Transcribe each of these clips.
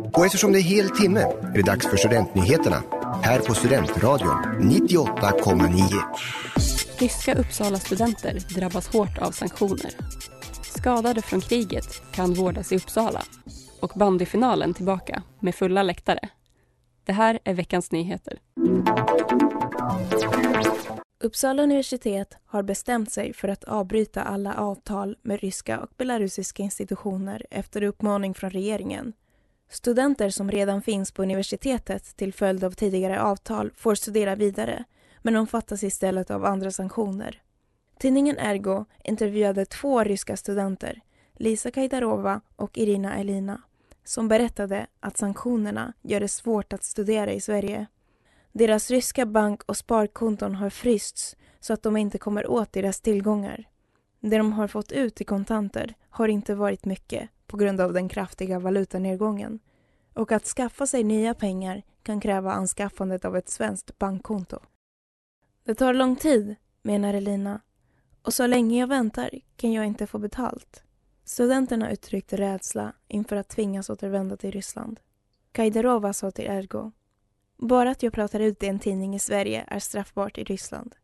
Och eftersom det är hel timme är det dags för Studentnyheterna här på Studentradion 98,9. Ryska Uppsala-studenter drabbas hårt av sanktioner. Skadade från kriget kan vårdas i Uppsala och bandyfinalen tillbaka med fulla läktare. Det här är veckans nyheter. Uppsala universitet har bestämt sig för att avbryta alla avtal med ryska och belarusiska institutioner efter uppmaning från regeringen. Studenter som redan finns på universitetet till följd av tidigare avtal får studera vidare men omfattas istället av andra sanktioner. Tidningen Ergo intervjuade två ryska studenter, Lisa Kajdarova och Irina Elina, som berättade att sanktionerna gör det svårt att studera i Sverige. Deras ryska bank och sparkonton har frysts så att de inte kommer åt deras tillgångar. Det de har fått ut i kontanter har inte varit mycket på grund av den kraftiga valutanedgången. Och att skaffa sig nya pengar kan kräva anskaffandet av ett svenskt bankkonto. Det tar lång tid, menar Elina. Och så länge jag väntar kan jag inte få betalt. Studenterna uttryckte rädsla inför att tvingas återvända till Ryssland. Kajderova sa till Ergo. Bara att jag pratar ut i en tidning i Sverige är straffbart i Ryssland.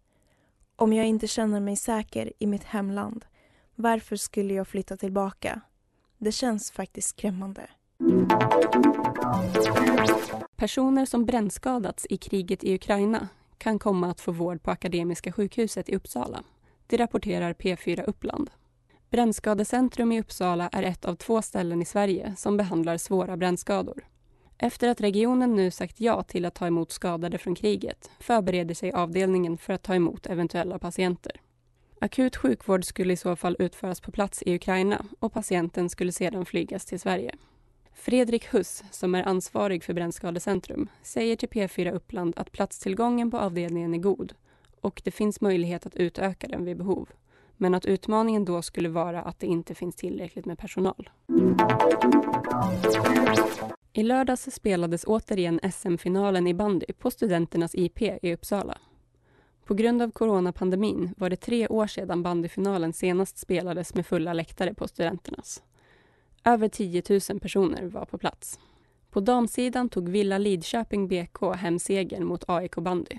Om jag inte känner mig säker i mitt hemland, varför skulle jag flytta tillbaka? Det känns faktiskt skrämmande. Personer som brännskadats i kriget i Ukraina kan komma att få vård på Akademiska sjukhuset i Uppsala. Det rapporterar P4 Uppland. Brännskadecentrum i Uppsala är ett av två ställen i Sverige som behandlar svåra brännskador. Efter att regionen nu sagt ja till att ta emot skadade från kriget förbereder sig avdelningen för att ta emot eventuella patienter. Akut sjukvård skulle i så fall utföras på plats i Ukraina och patienten skulle sedan flygas till Sverige. Fredrik Huss, som är ansvarig för Brännskadecentrum, säger till P4 Uppland att platstillgången på avdelningen är god och det finns möjlighet att utöka den vid behov. Men att utmaningen då skulle vara att det inte finns tillräckligt med personal. I lördags spelades återigen SM-finalen i bandy på Studenternas IP i Uppsala. På grund av coronapandemin var det tre år sedan bandyfinalen senast spelades med fulla läktare på Studenternas. Över 10 000 personer var på plats. På damsidan tog Villa Lidköping BK hem segern mot AIK bandy.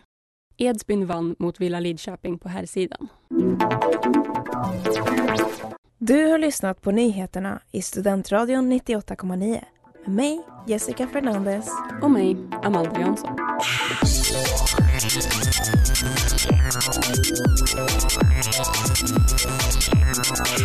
Edsbyn vann mot Villa Lidköping på herrsidan. Du har lyssnat på nyheterna i Studentradion 98,9 med mig, Jessica Fernandez. Och mig, Amanda Jansson.